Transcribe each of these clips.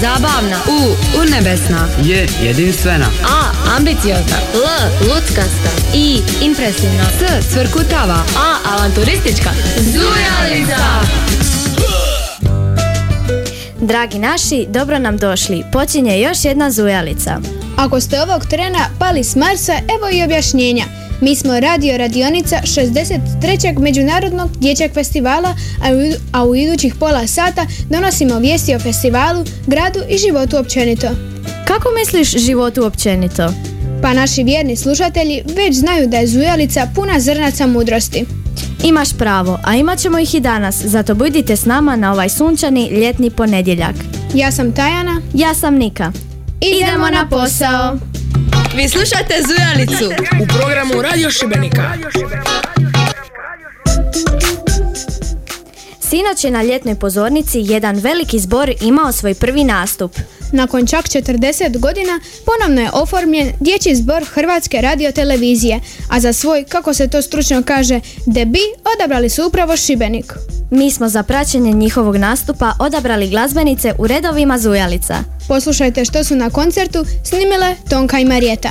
Zabavna. U. Urnebesna. J. Jedinstvena. A. Ambiciozna. L. Luckasta. I. Impresivna. S. Cvrkutava. A. Avanturistička. Zujalica. Dragi naši, dobro nam došli. Počinje još jedna zujalica. Ako ste ovog trena pali s Marsa, evo i objašnjenja. Mi smo radio radionica 63. Međunarodnog dječjeg festivala, a u, idućih pola sata donosimo vijesti o festivalu, gradu i životu općenito. Kako misliš životu općenito? Pa naši vjerni slušatelji već znaju da je zujalica puna zrnaca mudrosti. Imaš pravo, a imat ćemo ih i danas, zato budite s nama na ovaj sunčani ljetni ponedjeljak. Ja sam Tajana. Ja sam Nika. Idemo na posao. Vi slušate Zujalicu. u programu Radio Šibenika. Sinoć je na ljetnoj pozornici jedan veliki zbor imao svoj prvi nastup. Nakon čak 40 godina ponovno je oformljen dječji zbor Hrvatske radiotelevizije, a za svoj, kako se to stručno kaže, debi odabrali su upravo Šibenik. Mi smo za praćenje njihovog nastupa odabrali glazbenice u redovima Zujalica. Poslušajte što su na koncertu snimile Tonka i Marijeta.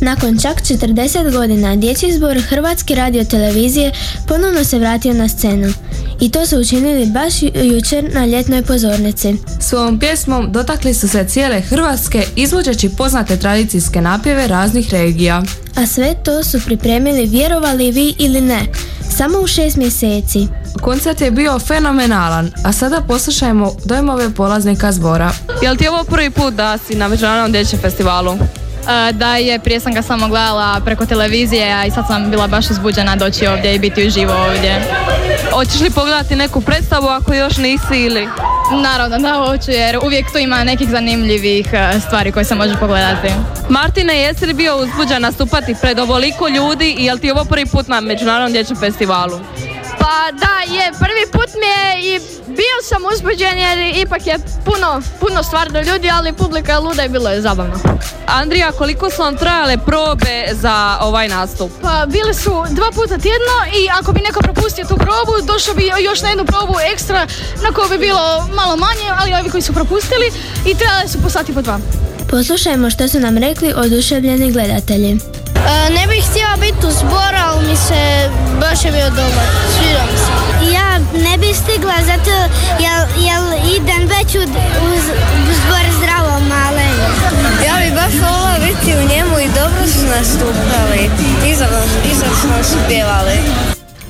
Nakon čak 40 godina dječji zbor Hrvatske radiotelevizije ponovno se vratio na scenu. I to su učinili baš ju- jučer na ljetnoj pozornici. Svojom pjesmom dotakli su se cijele Hrvatske izvođeći poznate tradicijske napjeve raznih regija. A sve to su pripremili vjerovali vi ili ne, samo u šest mjeseci. Koncert je bio fenomenalan, a sada poslušajmo dojmove polaznika zbora. Jel ti je ovo prvi put da si na Međunarodnom dječjem festivalu? E, Da je, prije sam ga samo gledala preko televizije, a i sad sam bila baš uzbuđena doći ovdje i biti uživo ovdje. Hoćeš li pogledati neku predstavu ako još nisi ili? Naravno da hoću jer uvijek tu ima nekih zanimljivih e, stvari koje se može pogledati. Martine, jesi li bio uzbuđen nastupati pred ovoliko ljudi i jel ti ovo prvi put na Međunarodnom dječjem festivalu? Pa da, je, prvi put mi je i bio sam uzbuđen jer ipak je puno, puno stvarno ljudi, ali publika je luda i bilo je zabavno. Andrija, koliko su vam trajale probe za ovaj nastup? Pa bili su dva puta tjedno i ako bi neko propustio tu probu, došao bi još na jednu probu ekstra na koju bi bilo malo manje, ali ovi koji su propustili i trebali su po sati po dva. Poslušajmo što su nam rekli oduševljeni gledatelji. Ne bih htjela biti u zboru, ali mi se baš je bio dobar. Sviđa mi se. Ja ne bi stigla zato jer, jer idem već u, u, u zbor zdravo male. Ja bi baš volila biti u njemu i dobro su nastupali. Izavno su pjevali.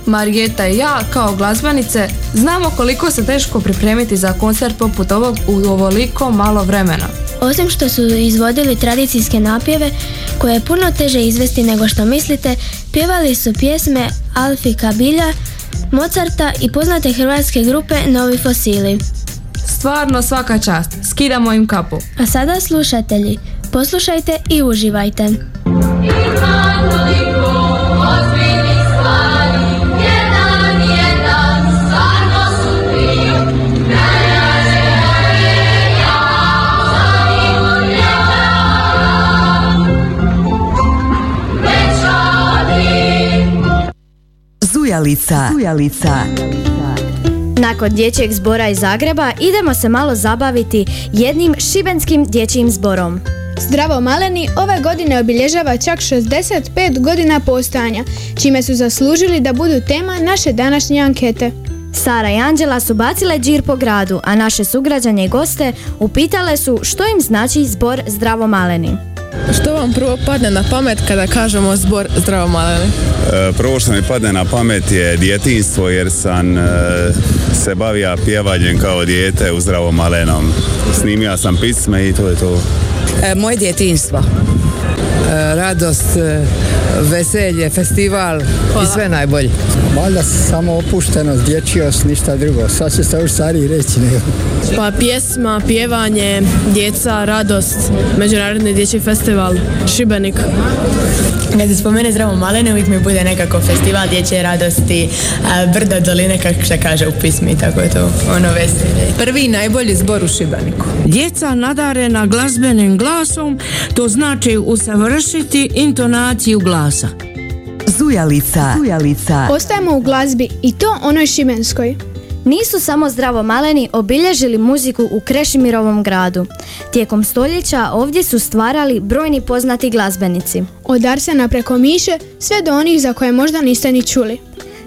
Marijeta i ja, kao glazbenice, znamo koliko se teško pripremiti za koncert poput ovog u ovoliko malo vremena. Osim što su izvodili tradicijske napjeve koje je puno teže izvesti nego što mislite, pjevali su pjesme Alfi Kabilja, Mozarta i poznate hrvatske grupe Novi fosili. Stvarno svaka čast, skidamo im kapu. A sada slušatelji, poslušajte i uživajte. Zujalica. Zujalica. Nakon dječjeg zbora iz Zagreba idemo se malo zabaviti jednim šibenskim dječjim zborom. Zdravo maleni ove godine obilježava čak 65 godina postojanja, čime su zaslužili da budu tema naše današnje ankete. Sara i Anđela su bacile džir po gradu, a naše sugrađanje i goste upitale su što im znači zbor Zdravo maleni. Što vam prvo padne na pamet kada kažemo zbor zdravo maleni? E, Prvo što mi padne na pamet je djetinstvo jer sam e, se bavio pjevanjem kao dijete u zdravom malenom. Snimio sam pisme i to je to. E, moje djetinstvo. E, radost, e, veselje, festival i sve najbolje. Valjda samo opuštenost, dječjost, ništa drugo. Sad će se još stariji reći nego. Pa pjesma, pjevanje, djeca, radost, Međunarodni dječji festival, Šibenik. Kad se spomene zdravo malene, uvijek mi bude nekako festival dječje radosti, a, brdo doline, kako se kaže u pismi, tako je to ono veselje. Prvi najbolji zbor u Šibeniku. Djeca nadarena glazbenim glasom, to znači usavršiti intonaciju glasa. Zujalica. Zujalica. Ostajemo u glazbi i to onoj šibenskoj. Nisu samo zdravo maleni obilježili muziku u Krešimirovom gradu. Tijekom stoljeća ovdje su stvarali brojni poznati glazbenici. Od Arsena preko Miše sve do onih za koje možda niste ni čuli.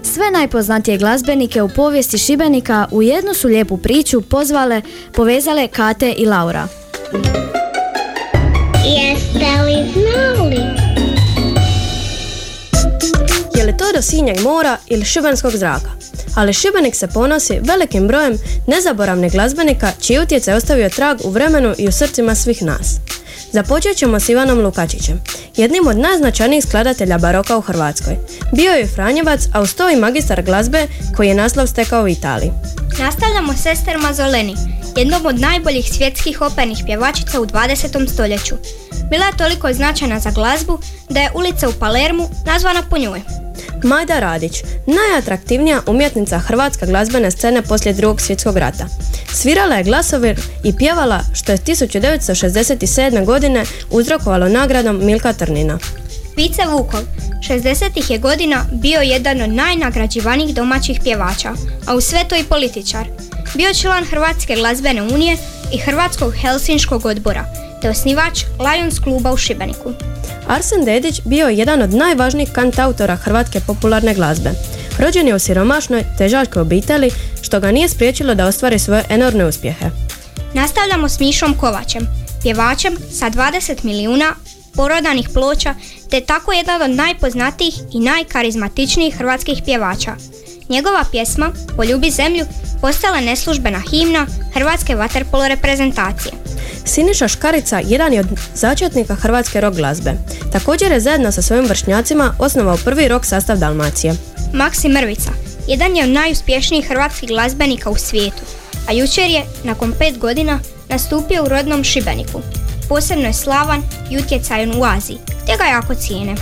Sve najpoznatije glazbenike u povijesti Šibenika u jednu su lijepu priču pozvale, povezale Kate i Laura. Jeste li znali? Je li to do Sinja i mora ili šibenskog zraka? Ali Šibenik se ponosi velikim brojem nezaboravnih glazbenika čiji utjecaj ostavio trag u vremenu i u srcima svih nas. Započet ćemo s Ivanom Lukačićem, jednim od najznačajnijih skladatelja baroka u Hrvatskoj. Bio je Franjevac, a uz to i magistar glazbe koji je naslov stekao u Italiji. Nastavljamo s Ester Mazzoleni, jednom od najboljih svjetskih opernih pjevačica u 20. stoljeću. Bila je toliko značajna za glazbu da je ulica u Palermu nazvana po njoj. Majda Radić, najatraktivnija umjetnica hrvatske glazbene scene poslije drugog svjetskog rata. Svirala je glasovir i pjevala što je 1967. godine uzrokovalo nagradom Milka Trnina. Vice Vukov, 60. je godina bio jedan od najnagrađivanijih domaćih pjevača, a u sve to i političar. Bio član Hrvatske glazbene unije i Hrvatskog Helsinškog odbora, te osnivač Lions kluba u Šibeniku. Arsen Dedić bio je jedan od najvažnijih kantautora hrvatske popularne glazbe. Rođen je u siromašnoj, težačkoj obitelji, što ga nije spriječilo da ostvari svoje enormne uspjehe. Nastavljamo s Mišom Kovačem, pjevačem sa 20 milijuna porodanih ploča, te tako jedan od najpoznatijih i najkarizmatičnijih hrvatskih pjevača. Njegova pjesma Poljubi zemlju postala neslužbena himna Hrvatske vaterpolo reprezentacije. Siniša Škarica jedan je od začetnika hrvatske rock glazbe. Također je zajedno sa svojim vršnjacima osnovao prvi rock sastav Dalmacije. Maksi Mrvica, jedan je od najuspješnijih hrvatskih glazbenika u svijetu, a jučer je, nakon pet godina, nastupio u rodnom Šibeniku. Posebno je slavan i utjecajan u Aziji, te ga jako cijene.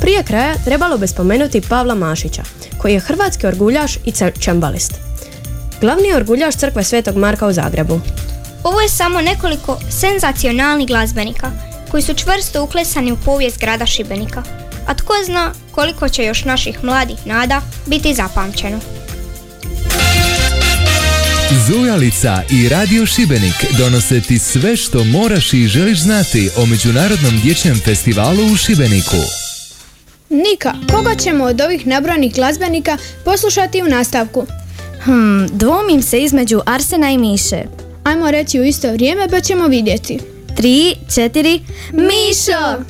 Prije kraja trebalo bi spomenuti Pavla Mašića, koji je hrvatski orguljaš i čembalist. Glavni je orguljaš crkve Svetog Marka u Zagrebu. Ovo je samo nekoliko senzacionalnih glazbenika koji su čvrsto uklesani u povijest grada Šibenika. A tko zna koliko će još naših mladih nada biti zapamćeno. Zujalica i Radio Šibenik donose ti sve što moraš i želiš znati o Međunarodnom dječjem festivalu u Šibeniku. Nika, koga ćemo od ovih nabrojanih glazbenika poslušati u nastavku? Hmm, dvomim se između Arsena i Miše. Ajmo reći u isto vrijeme pa ćemo vidjeti. Tri, četiri, Mišo!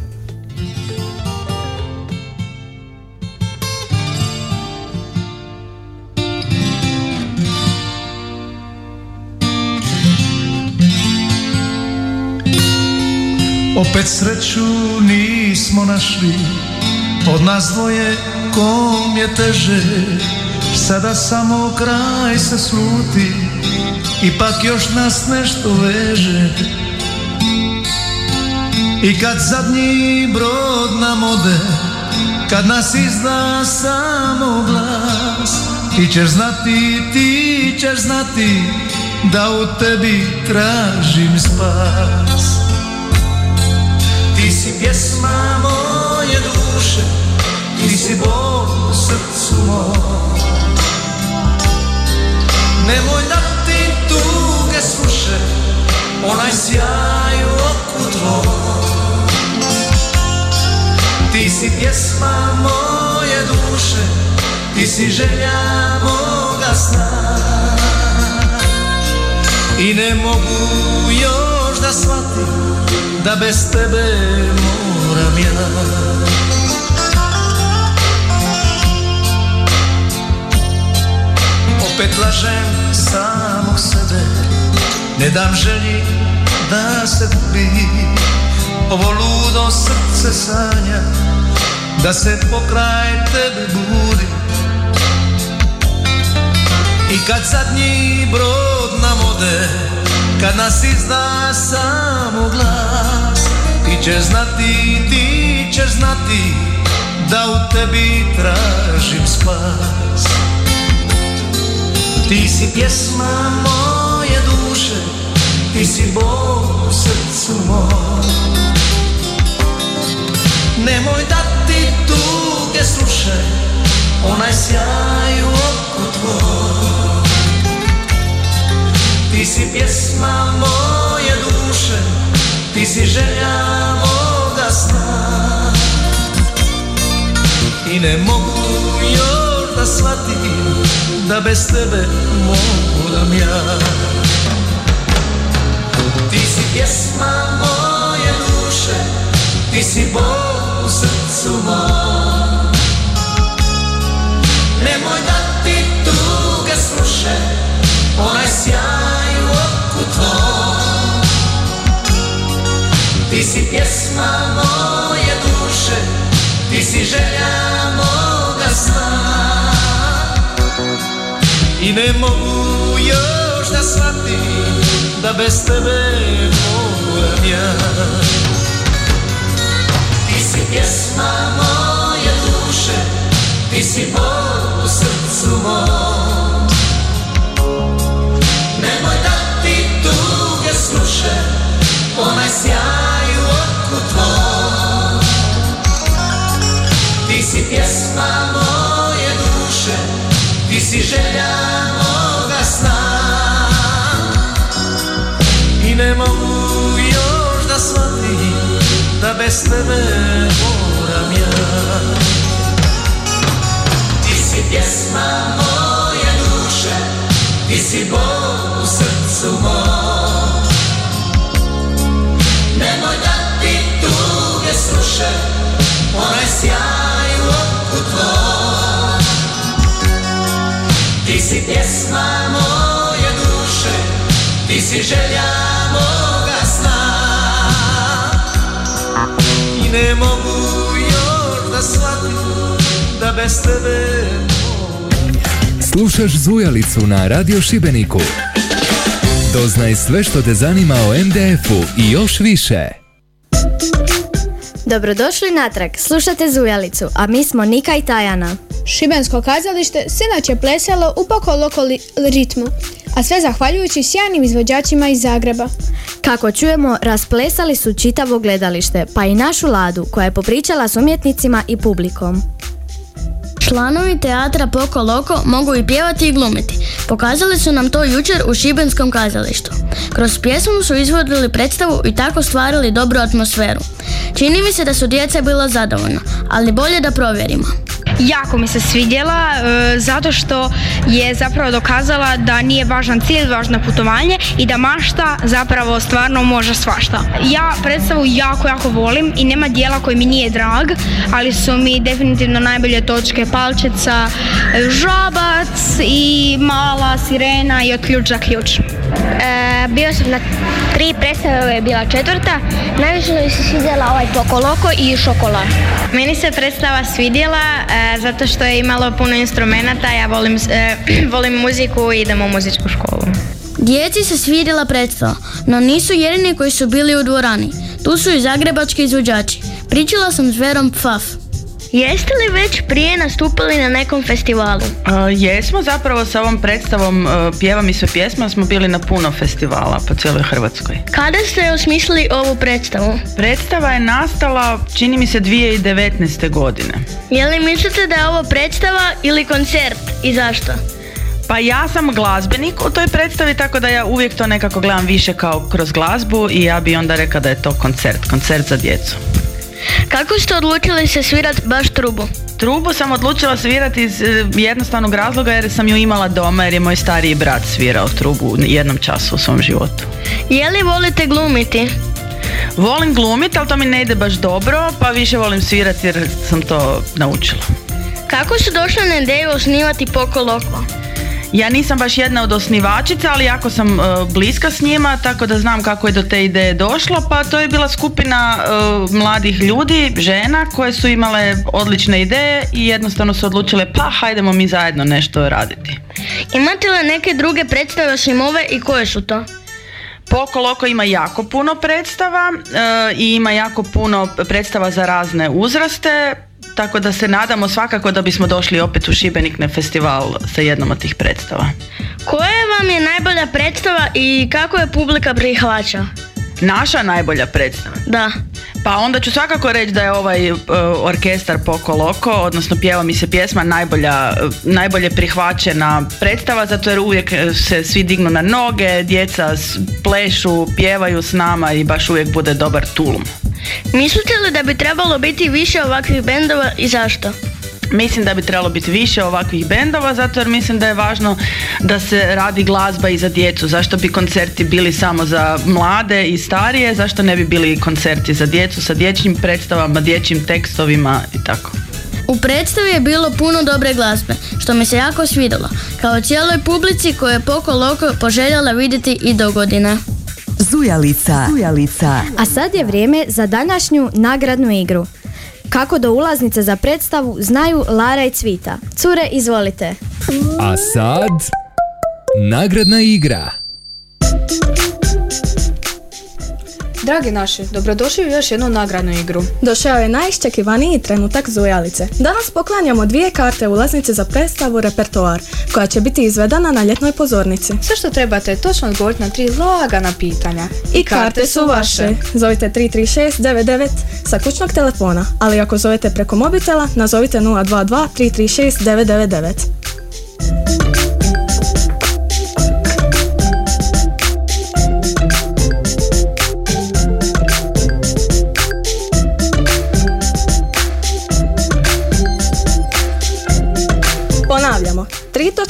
Opet sreću nismo našli Od nas dvoje kom je teže Sada samo kraj se sluti Ipak još nas nešto veže. I kad zadnji brod nam ode Kad nas izda samo glas Ti ćeš znati, ti ćeš znati Da u tebi tražim spas. Ti si pjesma moje duše Ti si bol u srcu moj Nemoj da ti tuge sluše Onaj sjaj u oku tvoj. Ti si pjesma moje duše Ti si želja moga sna. I ne mogu još da shvatim Da bez tebe moram ja Opet lažem samog sebe. Ne dam želji da se gubi. Ovo ludo srce sanja Da se pokraj tebe budi. I kad zadnji brod nam ode Kad nas izda samo glas Ti ćeš znati, ti ćeš znati Da u tebi tražim spas Ti si pjesma moje duše Ti si Bog u srcu moj Nemoj da ti tuge slušaj Onaj sjaj u oku tvoj. Ti si pjesma moje duše Ti si želja moga sna. I ne mogu još shvatim Da bez tebe moram ja. Ti si pjesma moje duše Ti si Bog u srcu mom. Nemoj da ti tuge sluše Onaj sjaj u oku tvom. Ti si pjesma moje duše Ti si želja moga sna I ne mogu još da shvatim Da bez tebe moram ja. Ti si pjesma moje duše Ti si Bog u srcu mom Bez tebe moram ja. Ti si pjesma moje duše Ti si Bog u srcu mom. Nemoj da ti tuge sluše Onaj sjaj u oku tvom Ti si pjesma moje duše Ti si želja ne mogu još da shvatim Da bez tebe Slušaš Zujalicu na Radio Šibeniku. Doznaj sve što te zanima o MDF-u i još više. Dobrodošli natrag, slušate Zujalicu, a mi smo Nika i Tajana. Šibensko kazalište sinoć je plesalo u pokoloko li- ritmu, a sve zahvaljujući sjajnim izvođačima iz Zagreba. Kako čujemo, rasplesali su čitavo gledalište, pa i našu Ladu, koja je popričala s umjetnicima i publikom. Članovi teatra Poko Loko mogu i pjevati i glumiti. Pokazali su nam to jučer u Šibenskom kazalištu. Kroz pjesmu su izvodili predstavu i tako stvarili dobru atmosferu. Čini mi se da su djeca bila zadovoljna, ali bolje da provjerimo. Jako mi se svidjela e, zato što je zapravo dokazala da nije važan cilj, važno putovanje i da mašta zapravo stvarno može svašta. Ja predstavu jako, jako volim i nema dijela koji mi nije drag, ali su mi definitivno najbolje točke palčica, e, žabac i mala sirena i od ključ za ključ. E, bio sam na tri predstave, ovo je bila četvrta. Najviše mi se svidjela ovaj Pokoloko i Šokola. Meni se predstava svidjela e, zato što je imalo puno instrumenata, ja volim, e, volim muziku i idem u muzičku školu. Djeci se svidjela predstava, no nisu jedini koji su bili u dvorani. Tu su i zagrebački izvođači. Pričala sam s Verom Pfaf. Jeste li već prije nastupili na nekom festivalu? jesmo zapravo sa ovom predstavom uh, Pjevam i sve pjesma smo bili na puno festivala po cijeloj Hrvatskoj. Kada ste osmislili ovu predstavu? Predstava je nastala čini mi se 2019. godine. Je li mislite da je ovo predstava ili koncert i zašto? Pa ja sam glazbenik u toj predstavi tako da ja uvijek to nekako gledam više kao kroz glazbu i ja bi onda rekla da je to koncert, koncert za djecu. Kako ste odlučili se svirat baš trubu? Trubu sam odlučila svirati iz e, jednostavnog razloga jer sam ju imala doma jer je moj stariji brat svirao trubu u jednom času u svom životu. Je li volite glumiti? Volim glumiti, ali to mi ne ide baš dobro, pa više volim svirati jer sam to naučila. Kako su došli na ideju osnivati Poko Loko? Ja nisam baš jedna od osnivačica, ali jako sam e, bliska s njima, tako da znam kako je do te ideje došlo, pa to je bila skupina e, mladih ljudi, žena koje su imale odlične ideje i jednostavno su odlučile pa hajdemo mi zajedno nešto raditi. Imate li neke druge predstave osim ove i koje su to? Poko Loko ima jako puno predstava e, i ima jako puno predstava za razne uzraste, tako da se nadamo svakako da bismo došli opet u Šibenik na festival sa jednom od tih predstava. Koja vam je najbolja predstava i kako je publika prihvaća? Naša najbolja predstava? Da. Pa onda ću svakako reći da je ovaj e, orkestar Poco Loco, odnosno pjeva mi se pjesma najbolja, e, najbolje prihvaćena predstava, zato jer uvijek e, se svi dignu na noge, djeca plešu, pjevaju s nama i baš uvijek bude dobar tulum. Mislite li da bi trebalo biti više ovakvih bendova i zašto? Mislim da bi trebalo biti više ovakvih bendova zato jer mislim da je važno da se radi glazba i za djecu. Zašto bi koncerti bili samo za mlade i starije, zašto ne bi bili koncerti za djecu sa dječjim predstavama, dječjim tekstovima i tako. U predstavi je bilo puno dobre glazbe, što mi se jako svidjelo, kao cijeloj publici koju je Poco Loco poželjela vidjeti i do godine. Zujalica. Zujalica. A sad je vrijeme za današnju nagradnu igru. Kako do ulaznice za predstavu znaju Lara i Cvita. Cure, izvolite. A sad... Nagradna igra. Dragi naši, dobrodošli u još jednu nagradnu igru. Došao je najiščekivaniji trenutak Zujalice. Danas poklanjamo dvije karte ulaznice za predstavu Repertoar, koja će biti izvedena na ljetnoj pozornici. Sve što trebate je točno odgovoriti na tri lagana pitanja. I karte su vaše. Zovite 33699 sa kućnog telefona, ali ako zovete preko mobitela, nazovite 022 336 999.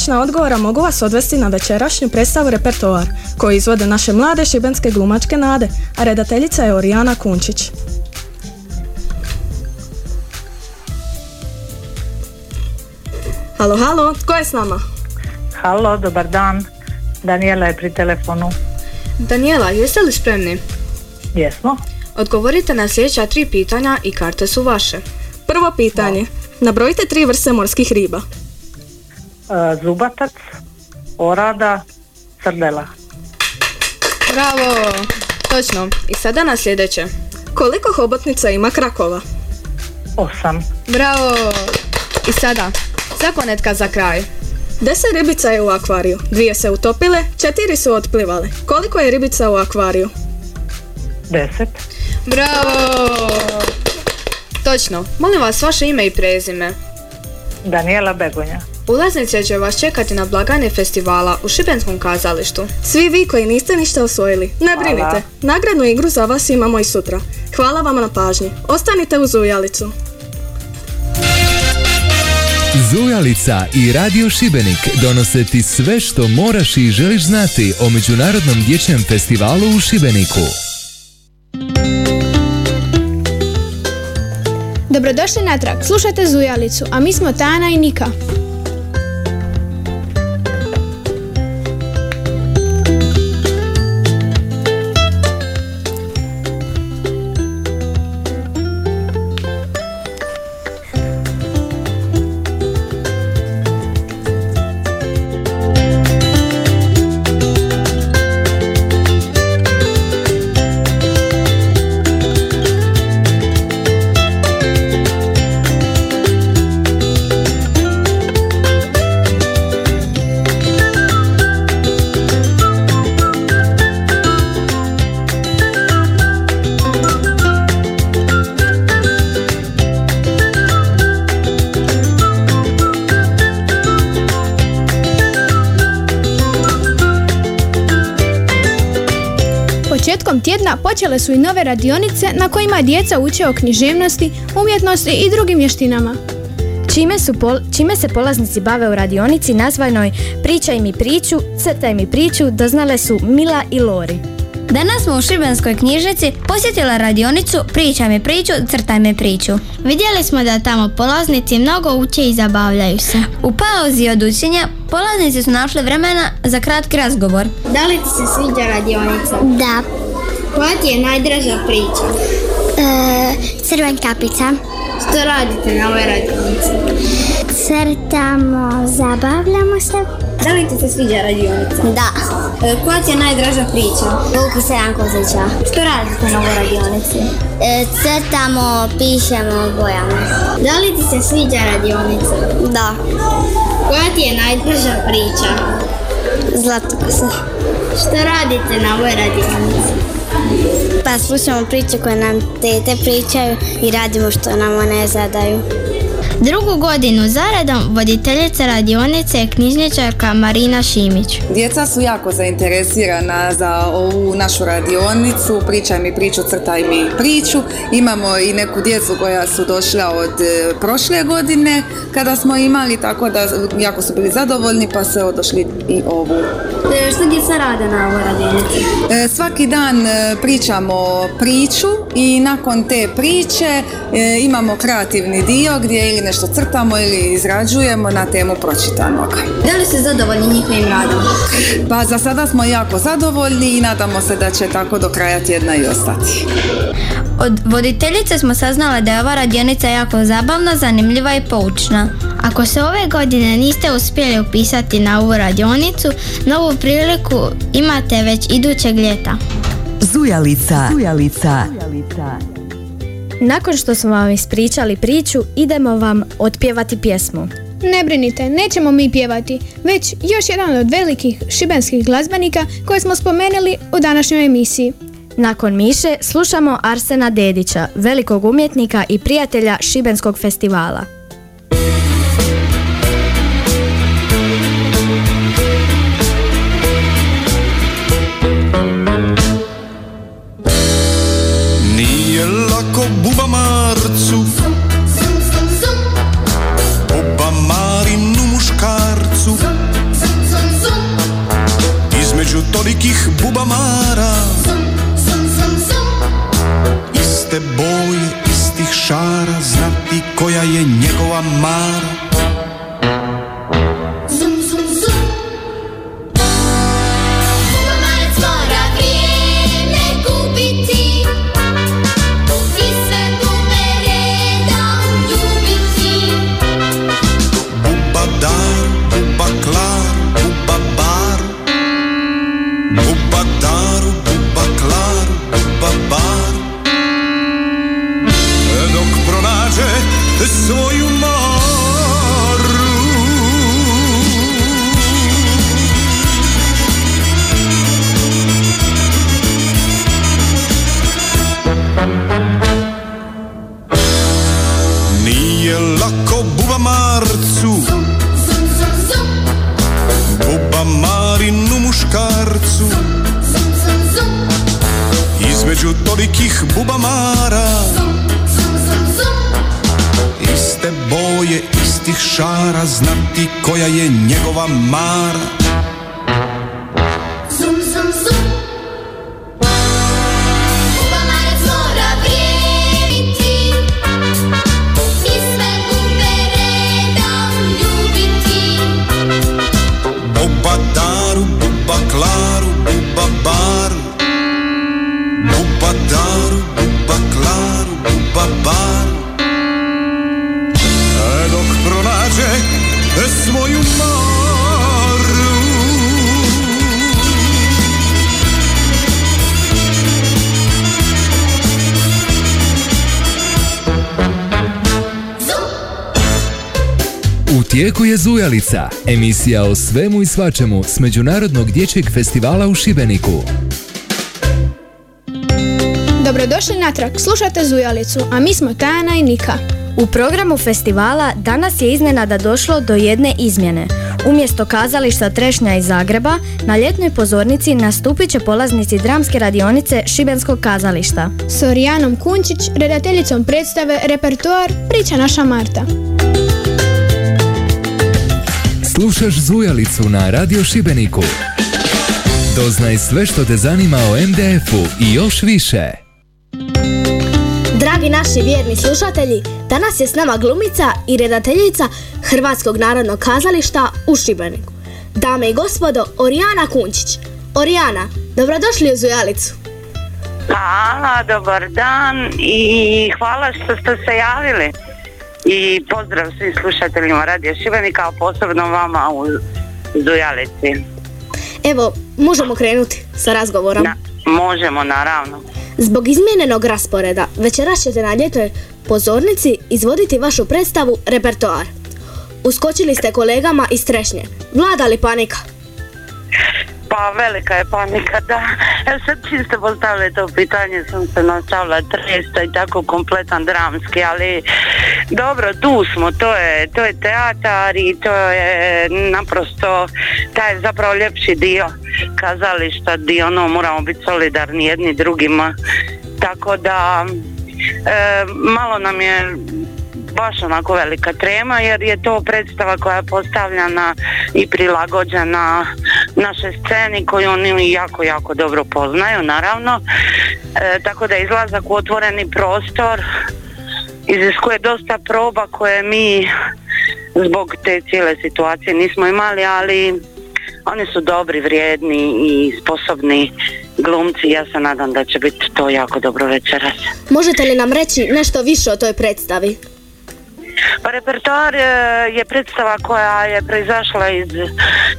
točna odgovora mogu vas odvesti na večerašnju predstavu Repertoar, koju izvode naše mlade šibenske glumačke nade, a redateljica je Orijana Kunčić. Halo, halo, tko je s nama? Halo, dobar dan. Daniela je pri telefonu. Daniela, jeste li spremni? Jesmo. Odgovorite na sljedeća tri pitanja i karte su vaše. Prvo pitanje. Nabrojite tri vrste morskih riba. E, zubatac, orada, srdela. Bravo! Točno. I sada na sljedeće. Koliko hobotnica ima krakova? Osam. Bravo! I sada, zakonetka za kraj. Deset ribica je u akvariju. Dvije se utopile, četiri su otplivale. Koliko je ribica u akvariju? Deset. Bravo! Točno. Molim vas vaše ime i prezime. Daniela Begonja. Ulaznice će vas čekati na blagajni festivala u Šibenskom kazalištu. Svi vi koji niste ništa osvojili, ne Hvala. brinite. Nagradnu igru za vas imamo i sutra. Hvala vam na pažnji. Ostanite uz Ujalicu. Zujalica i Radio Šibenik donose ti sve što moraš i želiš znati o Međunarodnom dječjem festivalu u Šibeniku. Dobrodošli natrag, slušajte Zujalicu, a mi smo Tana i Nika. Tjedna počele su i nove radionice na kojima djeca uče o književnosti, umjetnosti i drugim vještinama. Čime, su pol- čime se polaznici bave u radionici nazvanoj Pričaj mi priču, crtaj mi priču, doznale su Mila i Lori. Danas smo u Šibenskoj knjižnici posjetila radionicu Pričaj mi priču, crtaj mi priču. Vidjeli smo da tamo polaznici mnogo uče i zabavljaju se. U pauzi od učenja polaznici su našli vremena za kratki razgovor. Da li ti se sviđa radionica? Da. Koja ti je najdraža priča? E, crven kapica. Što radite na ovoj radionici? Crtamo, zabavljamo se. Da li ti se sviđa radionica? Da. E, koja ti je najdraža priča? Vuki se Jankovića. Što radite na ovoj radionici? E, crtamo, pišemo, bojamo. Da li ti se sviđa radionica? Da. Koja ti je najdraža priča? Zlatko se. Što radite na ovoj radionici? Pa slušamo priče koje nam tete pričaju i radimo što nam one zadaju. Drugu godinu zaredom voditeljica radionice je knjižničarka Marina Šimić. Djeca su jako zainteresirana za ovu našu radionicu, pričaj mi priču, crtaj mi priču. Imamo i neku djecu koja su došla od e, prošle godine kada smo imali, tako da jako su bili zadovoljni pa se odošli i ovu. E, što djeca rade na ovoj radionici? E, svaki dan pričamo priču i nakon te priče e, imamo kreativni dio gdje ili nešto crtamo ili izrađujemo na temu pročitanog. Da li ste zadovoljni njihovim radom? Pa za sada smo jako zadovoljni i nadamo se da će tako do kraja tjedna i ostati. Od voditeljice smo saznala da je ova radionica jako zabavna, zanimljiva i poučna. Ako se ove godine niste uspjeli upisati na ovu radionicu, novu priliku imate već idućeg ljeta. Zujalica. Zujalica. Nakon što smo vam ispričali priču, idemo vam otpjevati pjesmu. Ne brinite, nećemo mi pjevati, već još jedan od velikih šibenskih glazbenika koje smo spomenuli u današnjoj emisiji. Nakon Miše slušamo Arsena Dedića, velikog umjetnika i prijatelja Šibenskog festivala. Je Zujalica, emisija o svemu i svačemu s Međunarodnog dječjeg festivala u Šibeniku. Dobrodošli natrag, slušate Zujalicu, a mi smo Tajana i Nika. U programu festivala danas je iznenada došlo do jedne izmjene. Umjesto kazališta Trešnja iz Zagreba, na ljetnoj pozornici nastupit će polaznici dramske radionice Šibenskog kazališta. S Orijanom Kunčić, redateljicom predstave Repertoar Priča naša Marta. Slušaš Zujalicu na Radio Šibeniku. Doznaj sve što te zanima o MDF-u i još više. Dragi naši vjerni slušatelji, danas je s nama glumica i redateljica Hrvatskog narodnog kazališta u Šibeniku. Dame i gospodo, Orijana Kunčić. Orijana, dobrodošli u Zujalicu. Hvala, dobar dan i hvala što ste se javili. I pozdrav svim slušateljima Radio Šibenika, a posebno vama u Zujalici. Evo, možemo krenuti sa razgovorom. Na, možemo, naravno. Zbog izmijenjenog rasporeda, večeras ćete na ljetnoj pozornici izvoditi vašu predstavu Repertoar. Uskočili ste kolegama iz Trešnje. Vlada li panika? Pa velika je panika, da. Evo sad čim ste postavili to pitanje, sam se nastavila tresta i tako kompletan dramski, ali dobro, tu smo, to je, to je teatar i to je naprosto taj zapravo ljepši dio kazališta gdje ono moramo biti solidarni jedni drugima. Tako da e, malo nam je baš onako velika trema jer je to predstava koja je postavljena i prilagođena našoj sceni koju oni jako, jako dobro poznaju naravno. E, tako da izlazak u otvoreni prostor iziskuje dosta proba koje mi zbog te cijele situacije nismo imali, ali oni su dobri, vrijedni i sposobni glumci. Ja se nadam da će biti to jako dobro večeras. Možete li nam reći nešto više o toj predstavi? Pa repertoar e, je predstava koja je proizašla iz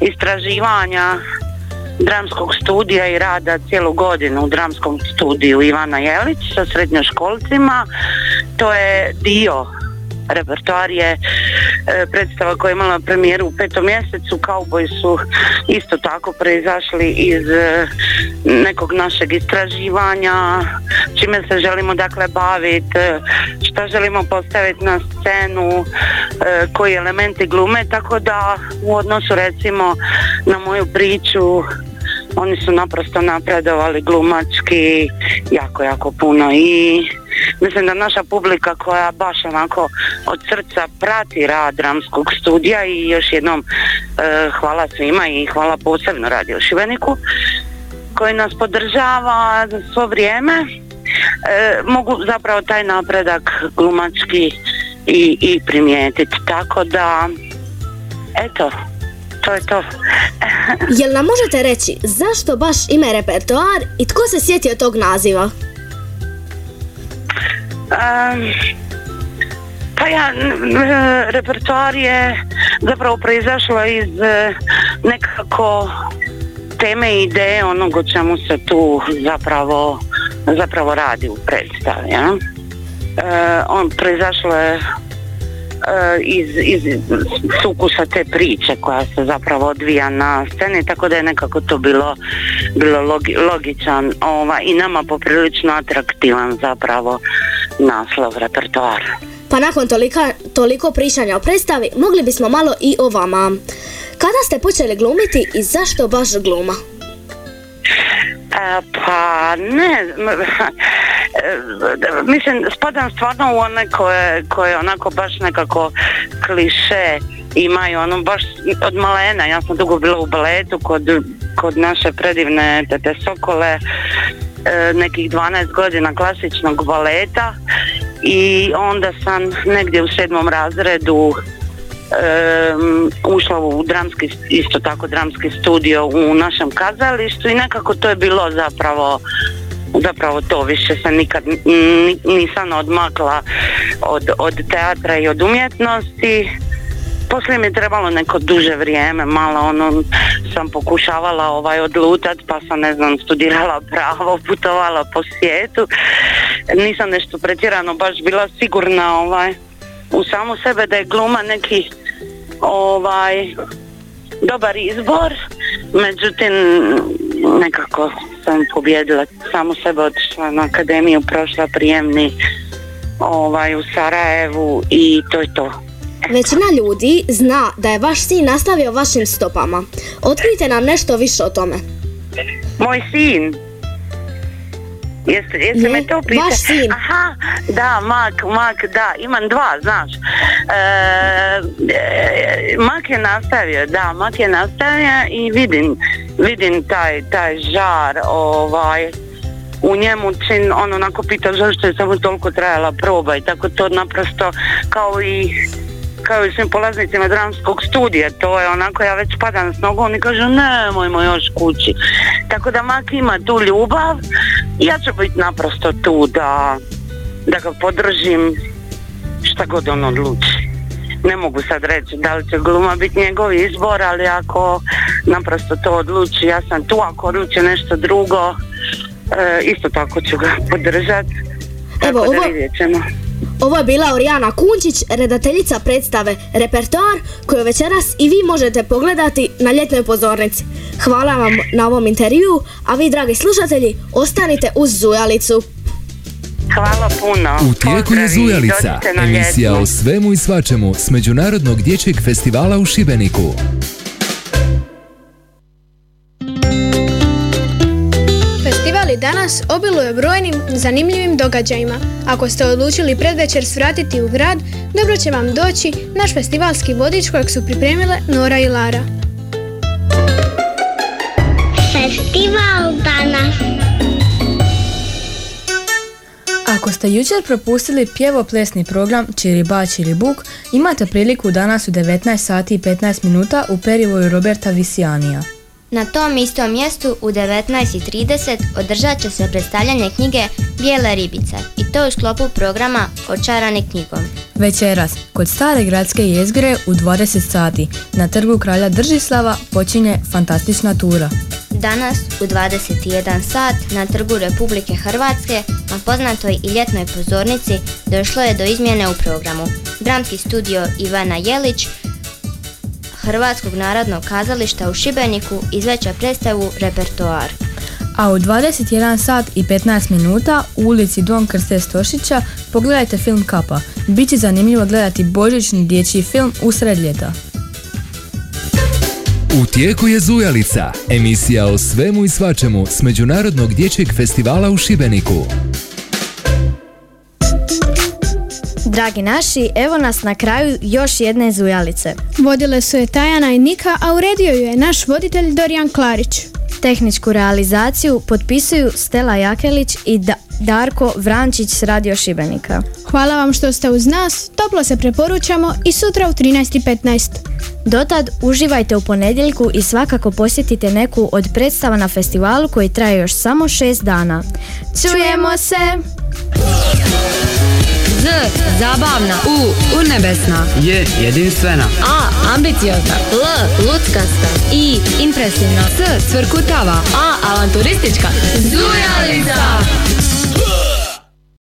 istraživanja dramskog studija i rada cijelu godinu u dramskom studiju Ivana Jelić sa srednjoškolcima. To je dio repertoar je e, predstava koja je imala premijeru u petom mjesecu. Kauboji su isto tako proizašli iz e, nekog našeg istraživanja, čime se želimo dakle baviti, e, šta želimo postaviti na scenu, koji elementi glume, tako da u odnosu recimo na moju priču oni su naprosto napredovali glumački jako, jako puno i mislim da naša publika koja baš onako od srca prati rad dramskog studija i još jednom e, hvala svima i hvala posebno Radio Šibeniku koji nas podržava za svo vrijeme. E, mogu zapravo taj napredak glumački i, i primijetiti tako da eto to je to. Jel nam možete reći zašto baš ime repertoar i tko se sjetio tog naziva? pa ja, repertoar je zapravo proizašlo iz e, nekako teme i ideje onog o čemu se tu zapravo, zapravo radi u predstavi. Ja? E, on proizašlo je iz, iz sukusa te priče koja se zapravo odvija na sceni tako da je nekako to bilo, bilo logičan ova, i nama poprilično atraktivan zapravo naslov repertoara. Pa nakon tolika, toliko pričanja o predstavi mogli bismo malo i o vama. Kada ste počeli glumiti i zašto baš gluma? E, pa ne, mislim spadam stvarno u one koje, koje onako baš nekako kliše imaju ono baš od malena, ja sam dugo bila u baletu kod, kod naše predivne tete Sokole e, nekih 12 godina klasičnog baleta i onda sam negdje u sedmom razredu ušla u dramski, isto tako dramski studio u našem kazalištu i nekako to je bilo zapravo zapravo to više se nikad nisam odmakla od, od teatra i od umjetnosti poslije mi je trebalo neko duže vrijeme, malo ono sam pokušavala ovaj odlutat pa sam ne znam studirala pravo, putovala po svijetu. Nisam nešto pretjerano baš bila sigurna ovaj u samu sebe da je gluma neki ovaj dobar izbor, međutim nekako sam pobjedila samo sebe otišla na akademiju, prošla prijemni ovaj, u Sarajevu i to je to. Većina ljudi zna da je vaš sin nastavio vašim stopama. Otkrite nam nešto više o tome. Moj sin? Jeste, jeste me to pitali? Vaš sin. Aha, da, Mak, Mak, da, imam dva, znaš. E, e, mak je nastavio, da, Mak je nastavio i vidim, vidim taj, taj žar, ovaj, u njemu čin, on onako pita zašto je samo toliko trajala proba i tako to naprosto kao i kao i svim polaznicima dramskog studija, to je onako, ja već padam s nogom i kažu nemojmo još kući. Tako da Mak ima tu ljubav i ja ću biti naprosto tu da, da ga podržim šta god on odluči. Ne mogu sad reći da li će gluma biti njegov izbor, ali ako naprosto to odluči, ja sam tu, ako odluči nešto drugo, e, isto tako ću ga podržati. Evo, ovo, Ovo je bila Orijana Kunčić, redateljica predstave Repertoar, koju večeras i vi možete pogledati na ljetnoj pozornici. Hvala vam na ovom intervju, a vi, dragi slušatelji, ostanite uz Zujalicu. Hvala puno. U tijeku je Zujalica, emisija o svemu i svačemu s Međunarodnog dječjeg festivala u Šibeniku. Danas obiluje brojnim zanimljivim događajima. Ako ste odlučili predvečer svratiti u grad, dobro će vam doći naš festivalski vodič kojeg su pripremile Nora i Lara. Festival danas. Ako ste jučer propustili pjevo-plesni program Čiriba Čiribuk, imate priliku danas u 19 sati i 15 minuta u perivoju Roberta Visijanija. Na tom istom mjestu u 19.30 održat će se predstavljanje knjige Bijele ribice i to u sklopu programa Očarani knjigom. Večeras, kod stare gradske jezgre u 20 sati, na trgu kralja Držislava počinje fantastična tura. Danas u 21 sat na trgu Republike Hrvatske na poznatoj i ljetnoj pozornici došlo je do izmjene u programu. Dramski studio Ivana Jelić Hrvatskog narodnog kazališta u Šibeniku izveća predstavu Repertoar. A u 21 sat i 15 minuta u ulici Don Krste Stošića pogledajte film Kapa. Biće zanimljivo gledati božićni dječji film usred ljeta. U tijeku je Zujalica, emisija o svemu i svačemu s Međunarodnog dječjeg festivala u Šibeniku. Dragi naši, evo nas na kraju još jedne zujalice. Vodile su je Tajana i Nika, a uredio ju je naš voditelj Dorijan Klarić. Tehničku realizaciju potpisuju Stela Jakelić i Da- Darko Vrančić s Radio Šibenika. Hvala vam što ste uz nas, toplo se preporučamo i sutra u 13.15. Dotad uživajte u ponedjeljku i svakako posjetite neku od predstava na festivalu koji traje još samo šest dana. Čujemo se! Z. Zabavna. U. Urnebesna. Je jedinstvena. A. Ambiciozna. L. Luckasta. I. Impresivna. S. Cvrkutava. A. Avanturistička. Zuja!